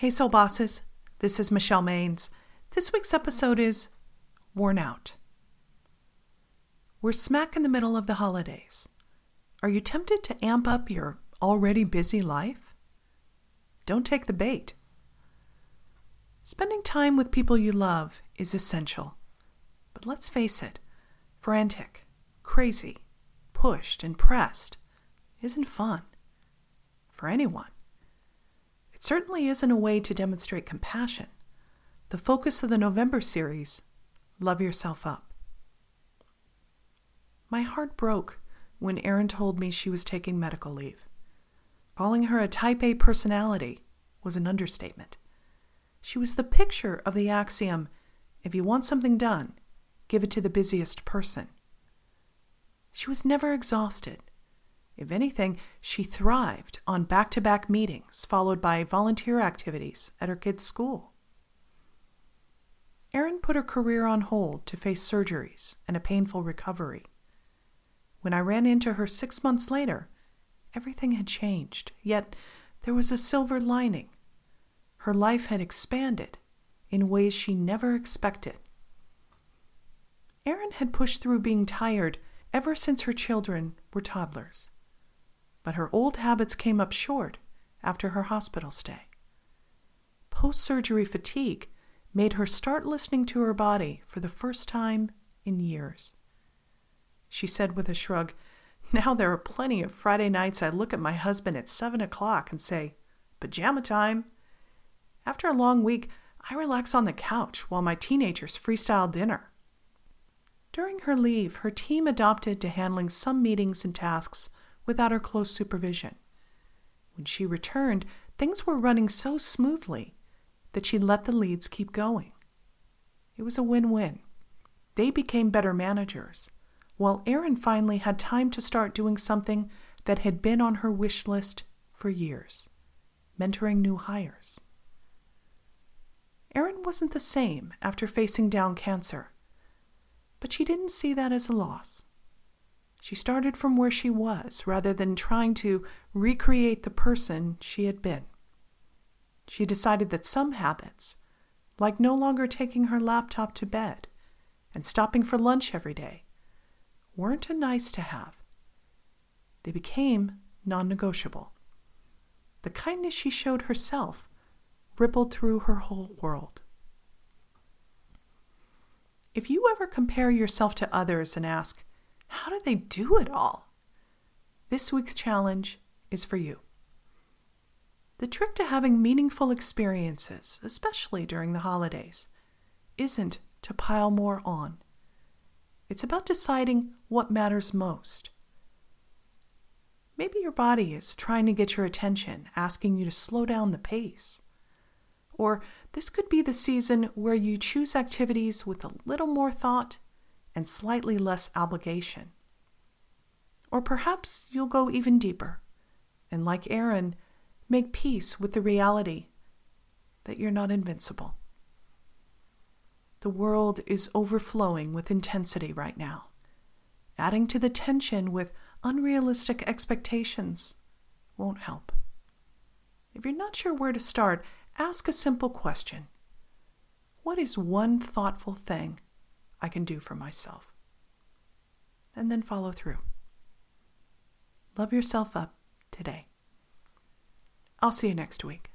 Hey, Soul Bosses. This is Michelle Maines. This week's episode is Worn Out. We're smack in the middle of the holidays. Are you tempted to amp up your already busy life? Don't take the bait. Spending time with people you love is essential. But let's face it, frantic, crazy, pushed, and pressed isn't fun for anyone. It certainly isn't a way to demonstrate compassion. The focus of the November series, Love Yourself Up. My heart broke when Erin told me she was taking medical leave. Calling her a type A personality was an understatement. She was the picture of the axiom if you want something done, give it to the busiest person. She was never exhausted. If anything, she thrived on back to back meetings followed by volunteer activities at her kids' school. Erin put her career on hold to face surgeries and a painful recovery. When I ran into her six months later, everything had changed, yet there was a silver lining. Her life had expanded in ways she never expected. Erin had pushed through being tired ever since her children were toddlers. But her old habits came up short after her hospital stay. Post surgery fatigue made her start listening to her body for the first time in years. She said with a shrug, Now there are plenty of Friday nights I look at my husband at seven o'clock and say, Pajama time. After a long week, I relax on the couch while my teenagers freestyle dinner. During her leave, her team adopted to handling some meetings and tasks without her close supervision. When she returned, things were running so smoothly that she let the leads keep going. It was a win win. They became better managers, while Erin finally had time to start doing something that had been on her wish list for years mentoring new hires. Erin wasn't the same after facing down cancer but she didn't see that as a loss. She started from where she was rather than trying to recreate the person she had been. She decided that some habits, like no longer taking her laptop to bed and stopping for lunch every day, weren't a nice to have. They became non negotiable. The kindness she showed herself rippled through her whole world. If you ever compare yourself to others and ask, how do they do it all? This week's challenge is for you. The trick to having meaningful experiences, especially during the holidays, isn't to pile more on. It's about deciding what matters most. Maybe your body is trying to get your attention, asking you to slow down the pace. Or this could be the season where you choose activities with a little more thought and slightly less obligation. Or perhaps you'll go even deeper and, like Erin, make peace with the reality that you're not invincible. The world is overflowing with intensity right now. Adding to the tension with unrealistic expectations won't help. If you're not sure where to start, ask a simple question What is one thoughtful thing I can do for myself? And then follow through. Love yourself up today. I'll see you next week.